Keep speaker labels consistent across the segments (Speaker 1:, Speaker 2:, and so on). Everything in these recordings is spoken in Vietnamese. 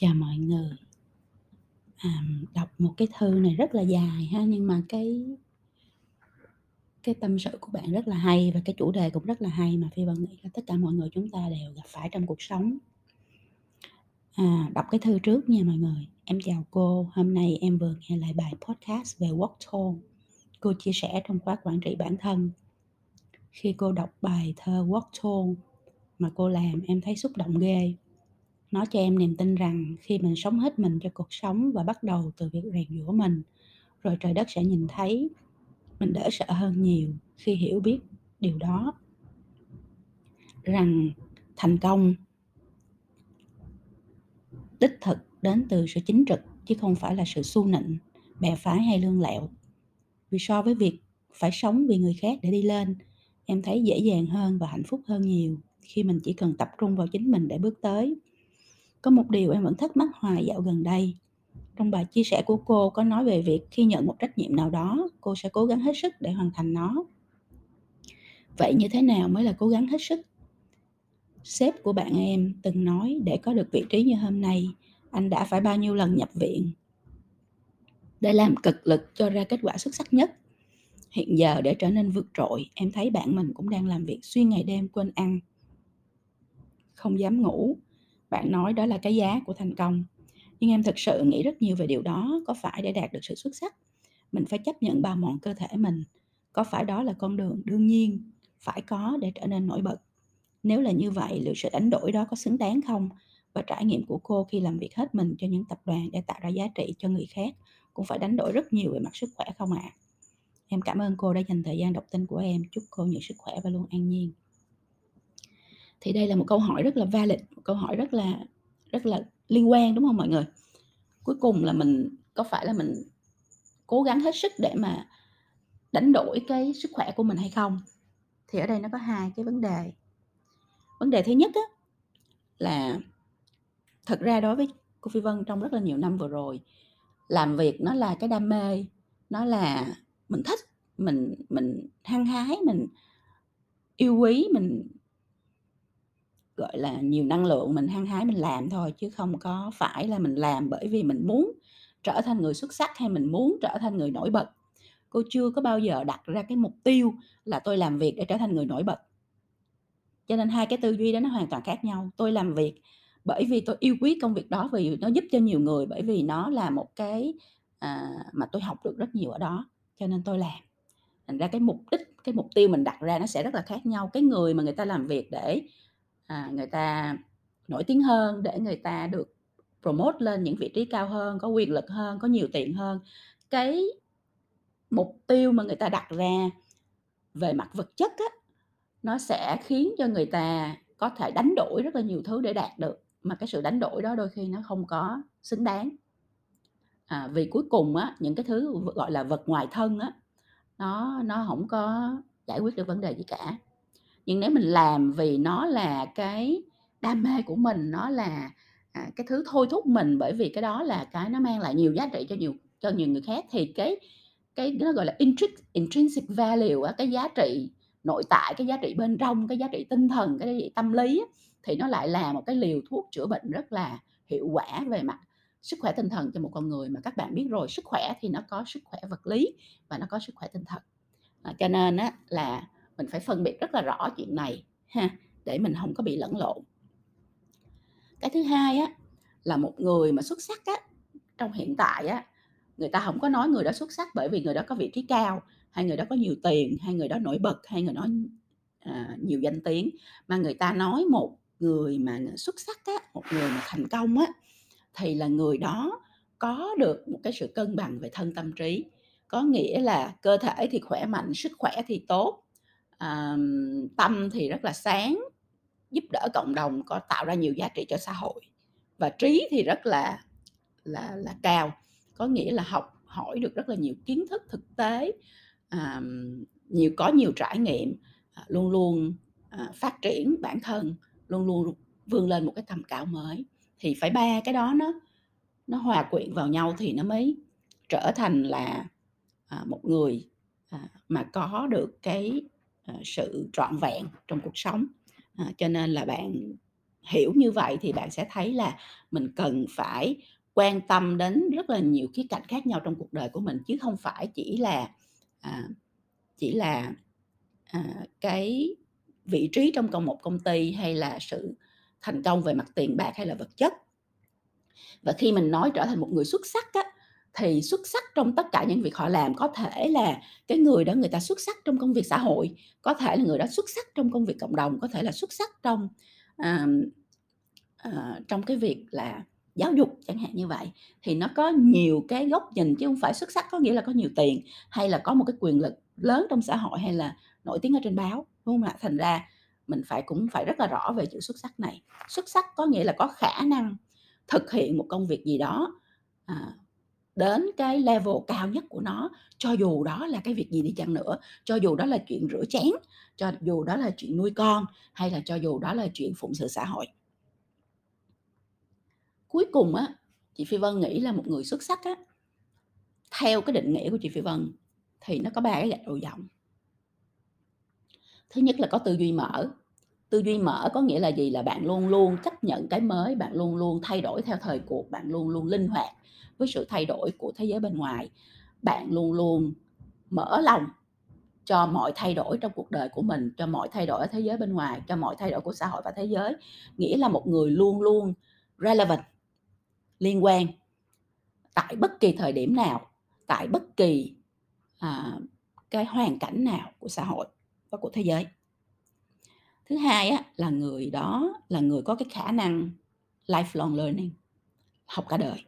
Speaker 1: Chào mọi người. À, đọc một cái thư này rất là dài ha, nhưng mà cái cái tâm sự của bạn rất là hay và cái chủ đề cũng rất là hay mà Phi Vân nghĩ là tất cả mọi người chúng ta đều gặp phải trong cuộc sống. À, đọc cái thư trước nha mọi người. Em chào cô, hôm nay em vừa nghe lại bài podcast về work tone Cô chia sẻ trong khóa quản trị bản thân. Khi cô đọc bài thơ work tone mà cô làm em thấy xúc động ghê nó cho em niềm tin rằng khi mình sống hết mình cho cuộc sống và bắt đầu từ việc rèn giũa mình, rồi trời đất sẽ nhìn thấy, mình đỡ sợ hơn nhiều khi hiểu biết điều đó. Rằng thành công đích thực đến từ sự chính trực chứ không phải là sự su nịnh, bè phái hay lương lẹo. Vì so với việc phải sống vì người khác để đi lên, em thấy dễ dàng hơn và hạnh phúc hơn nhiều khi mình chỉ cần tập trung vào chính mình để bước tới có một điều em vẫn thắc mắc hoài dạo gần đây. Trong bài chia sẻ của cô có nói về việc khi nhận một trách nhiệm nào đó, cô sẽ cố gắng hết sức để hoàn thành nó. Vậy như thế nào mới là cố gắng hết sức? Sếp của bạn em từng nói để có được vị trí như hôm nay, anh đã phải bao nhiêu lần nhập viện để làm cực lực cho ra kết quả xuất sắc nhất. Hiện giờ để trở nên vượt trội, em thấy bạn mình cũng đang làm việc xuyên ngày đêm quên ăn, không dám ngủ, bạn nói đó là cái giá của thành công. Nhưng em thực sự nghĩ rất nhiều về điều đó, có phải để đạt được sự xuất sắc, mình phải chấp nhận bào mòn cơ thể mình, có phải đó là con đường đương nhiên phải có để trở nên nổi bật? Nếu là như vậy, liệu sự đánh đổi đó có xứng đáng không? Và trải nghiệm của cô khi làm việc hết mình cho những tập đoàn để tạo ra giá trị cho người khác cũng phải đánh đổi rất nhiều về mặt sức khỏe không ạ? À? em cảm ơn cô đã dành thời gian đọc tin của em. Chúc cô nhiều sức khỏe và luôn an nhiên thì đây là một câu hỏi rất là valid một câu hỏi rất là rất là liên quan đúng không mọi người? Cuối cùng là mình có phải là mình cố gắng hết sức để mà đánh đổi cái sức khỏe của mình hay không? Thì ở đây nó có hai cái vấn đề. Vấn đề thứ nhất á, là thật ra đối với cô phi vân trong rất là nhiều năm vừa rồi làm việc nó là cái đam mê nó là mình thích mình mình hăng hái mình yêu quý mình gọi là nhiều năng lượng mình hăng hái mình làm thôi chứ không có phải là mình làm bởi vì mình muốn trở thành người xuất sắc hay mình muốn trở thành người nổi bật. Cô chưa có bao giờ đặt ra cái mục tiêu là tôi làm việc để trở thành người nổi bật. Cho nên hai cái tư duy đó nó hoàn toàn khác nhau. Tôi làm việc bởi vì tôi yêu quý công việc đó vì nó giúp cho nhiều người bởi vì nó là một cái à, mà tôi học được rất nhiều ở đó cho nên tôi làm. Thành ra cái mục đích cái mục tiêu mình đặt ra nó sẽ rất là khác nhau. Cái người mà người ta làm việc để à, người ta nổi tiếng hơn để người ta được promote lên những vị trí cao hơn có quyền lực hơn có nhiều tiền hơn. Cái mục tiêu mà người ta đặt ra về mặt vật chất á nó sẽ khiến cho người ta có thể đánh đổi rất là nhiều thứ để đạt được mà cái sự đánh đổi đó đôi khi nó không có xứng đáng. À, vì cuối cùng á những cái thứ gọi là vật ngoài thân á nó nó không có giải quyết được vấn đề gì cả nhưng nếu mình làm vì nó là cái đam mê của mình nó là à, cái thứ thôi thúc mình bởi vì cái đó là cái nó mang lại nhiều giá trị cho nhiều cho nhiều người khác thì cái cái nó gọi là intrinsic, intrinsic value á, cái giá trị nội tại cái giá trị bên trong cái giá trị tinh thần cái giá trị tâm lý á, thì nó lại là một cái liều thuốc chữa bệnh rất là hiệu quả về mặt sức khỏe tinh thần cho một con người. Mà các bạn biết rồi sức khỏe thì nó có sức khỏe vật lý và nó có sức khỏe tinh thần. À, cho nên á, là mình phải phân biệt rất là rõ chuyện này ha để mình không có bị lẫn lộn. Cái thứ hai á là một người mà xuất sắc á trong hiện tại á người ta không có nói người đó xuất sắc bởi vì người đó có vị trí cao hay người đó có nhiều tiền hay người đó nổi bật hay người đó à, nhiều danh tiếng. Mà người ta nói một người mà xuất sắc á một người mà thành công á thì là người đó có được một cái sự cân bằng về thân tâm trí. Có nghĩa là cơ thể thì khỏe mạnh sức khỏe thì tốt à, tâm thì rất là sáng giúp đỡ cộng đồng có tạo ra nhiều giá trị cho xã hội. Và trí thì rất là là là cao có nghĩa là học hỏi được rất là nhiều kiến thức thực tế à, nhiều có nhiều trải nghiệm à, luôn luôn à, phát triển bản thân luôn luôn vươn lên một cái tầm cao mới. Thì phải ba cái đó nó nó hòa quyện vào nhau thì nó mới trở thành là à, một người à, mà có được cái Ờ, sự trọn vẹn trong cuộc sống. À, cho nên là bạn hiểu như vậy thì bạn sẽ thấy là mình cần phải quan tâm đến rất là nhiều khía cạnh khác nhau trong cuộc đời của mình chứ không phải chỉ là à, chỉ là à, cái vị trí trong công một công ty hay là sự thành công về mặt tiền bạc hay là vật chất. Và khi mình nói trở thành một người xuất sắc á, thì xuất sắc trong tất cả những việc họ làm có thể là cái người đó người ta xuất sắc trong công việc xã hội có thể là người đó xuất sắc trong công việc cộng đồng có thể là xuất sắc trong à, à, trong cái việc là giáo dục chẳng hạn như vậy. Thì nó có nhiều cái góc nhìn chứ không phải xuất sắc có nghĩa là có nhiều tiền hay là có một cái quyền lực lớn trong xã hội hay là nổi tiếng ở trên báo đúng không ạ? Thành ra mình phải cũng phải rất là rõ về chữ xuất sắc này. Xuất sắc có nghĩa là có khả năng thực hiện một công việc gì đó à, đến cái level cao nhất của nó, cho dù đó là cái việc gì đi chăng nữa, cho dù đó là chuyện rửa chén, cho dù đó là chuyện nuôi con, hay là cho dù đó là chuyện phụng sự xã hội. Cuối cùng á, chị phi vân nghĩ là một người xuất sắc á. Theo cái định nghĩa của chị phi vân thì nó có ba cái gạch đầu dòng. Thứ nhất là có tư duy mở tư duy mở có nghĩa là gì? Là bạn luôn luôn chấp nhận cái mới bạn luôn luôn thay đổi theo thời cuộc bạn luôn luôn linh hoạt với sự thay đổi của thế giới bên ngoài. Bạn luôn luôn mở lòng cho mọi thay đổi trong cuộc đời của mình cho mọi thay đổi ở thế giới bên ngoài cho mọi thay đổi của xã hội và thế giới. Nghĩa là một người luôn luôn relevant liên quan tại bất kỳ thời điểm nào tại bất kỳ à, cái hoàn cảnh nào của xã hội và của thế giới thứ hai á, là người đó là người có cái khả năng lifelong learning học cả đời.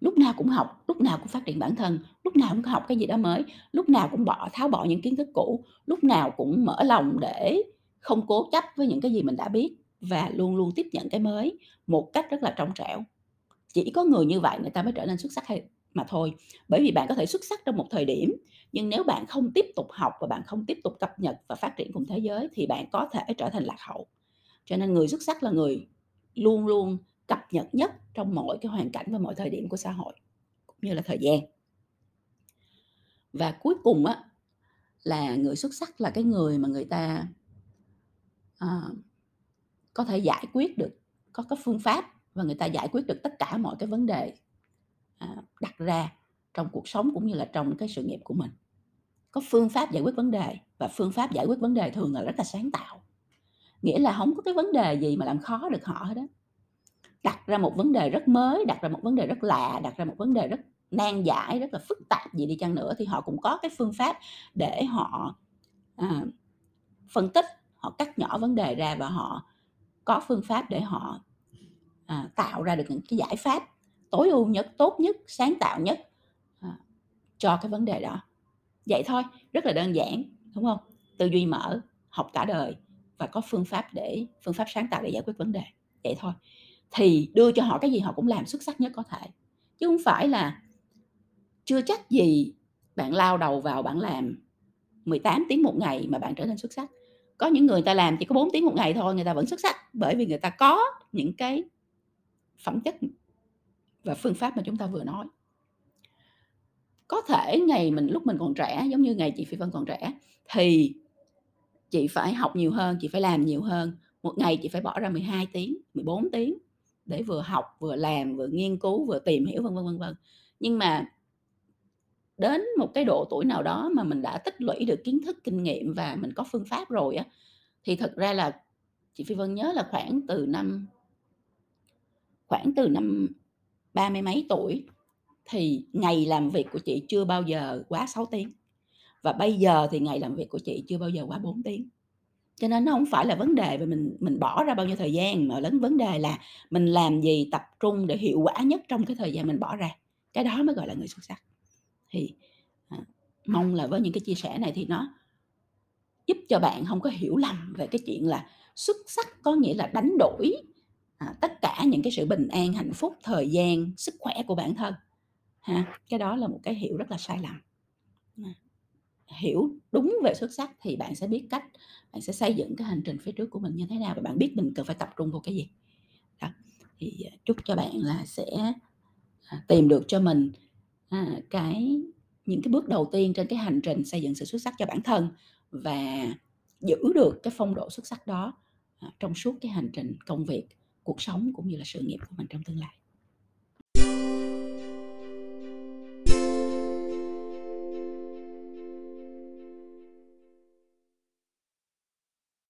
Speaker 1: Lúc nào cũng học lúc nào cũng phát triển bản thân lúc nào cũng học cái gì đó mới lúc nào cũng bỏ tháo bỏ những kiến thức cũ lúc nào cũng mở lòng để không cố chấp với những cái gì mình đã biết và luôn luôn tiếp nhận cái mới một cách rất là trong trẻo. Chỉ có người như vậy người ta mới trở nên xuất sắc hay mà thôi. Bởi vì bạn có thể xuất sắc trong một thời điểm nhưng nếu bạn không tiếp tục học và bạn không tiếp tục cập nhật và phát triển cùng thế giới thì bạn có thể trở thành lạc hậu. Cho nên người xuất sắc là người luôn luôn cập nhật nhất trong mọi cái hoàn cảnh và mọi thời điểm của xã hội cũng như là thời gian. Và cuối cùng á là người xuất sắc là cái người mà người ta à, có thể giải quyết được có cái phương pháp và người ta giải quyết được tất cả mọi cái vấn đề À, đặt ra trong cuộc sống cũng như là trong cái sự nghiệp của mình. Có phương pháp giải quyết vấn đề và phương pháp giải quyết vấn đề thường là rất là sáng tạo. Nghĩa là không có cái vấn đề gì mà làm khó được họ hết đó đặt ra một vấn đề rất mới đặt ra một vấn đề rất lạ đặt ra một vấn đề rất nan giải rất là phức tạp gì đi chăng nữa thì họ cũng có cái phương pháp để họ à, phân tích họ cắt nhỏ vấn đề ra và họ có phương pháp để họ à, tạo ra được những cái giải pháp tối ưu nhất tốt nhất sáng tạo nhất à, cho cái vấn đề đó. Vậy thôi rất là đơn giản đúng không? Tư duy mở học cả đời và có phương pháp để phương pháp sáng tạo để giải quyết vấn đề. Vậy thôi. Thì đưa cho họ cái gì họ cũng làm xuất sắc nhất có thể. Chứ không phải là chưa chắc gì bạn lao đầu vào bạn làm 18 tiếng một ngày mà bạn trở nên xuất sắc. Có những người ta làm chỉ có 4 tiếng một ngày thôi người ta vẫn xuất sắc bởi vì người ta có những cái phẩm chất và phương pháp mà chúng ta vừa nói. Có thể ngày mình, lúc mình còn trẻ, giống như ngày chị Phi Vân còn trẻ, thì chị phải học nhiều hơn, chị phải làm nhiều hơn. Một ngày chị phải bỏ ra 12 tiếng 14 tiếng để vừa học, vừa làm, vừa nghiên cứu, vừa tìm hiểu, vân vân vân vân. Nhưng mà đến một cái độ tuổi nào đó mà mình đã tích lũy được kiến thức, kinh nghiệm và mình có phương pháp rồi á, thì thật ra là chị Phi Vân nhớ là khoảng từ năm, khoảng từ năm ba mươi mấy tuổi thì ngày làm việc của chị chưa bao giờ quá 6 tiếng. Và bây giờ thì ngày làm việc của chị chưa bao giờ quá 4 tiếng. Cho nên nó không phải là vấn đề về mình mình bỏ ra bao nhiêu thời gian mà lớn vấn đề là mình làm gì tập trung để hiệu quả nhất trong cái thời gian mình bỏ ra. Cái đó mới gọi là người xuất sắc. Thì à, mong là với những cái chia sẻ này thì nó giúp cho bạn không có hiểu lầm về cái chuyện là xuất sắc có nghĩa là đánh đổi à, tất cả những cái sự bình an hạnh phúc thời gian sức khỏe của bản thân ha? Cái đó là một cái hiểu rất là sai lầm. À, hiểu đúng về xuất sắc thì bạn sẽ biết cách bạn sẽ xây dựng cái hành trình phía trước của mình như thế nào và bạn biết mình cần phải tập trung vào cái gì. Đó thì à, chúc cho bạn là sẽ à, tìm được cho mình à, cái những cái bước đầu tiên trên cái hành trình xây dựng sự xuất sắc cho bản thân và giữ được cái phong độ xuất sắc đó trong suốt cái hành trình công việc, cuộc sống cũng như là sự nghiệp của mình trong tương lai.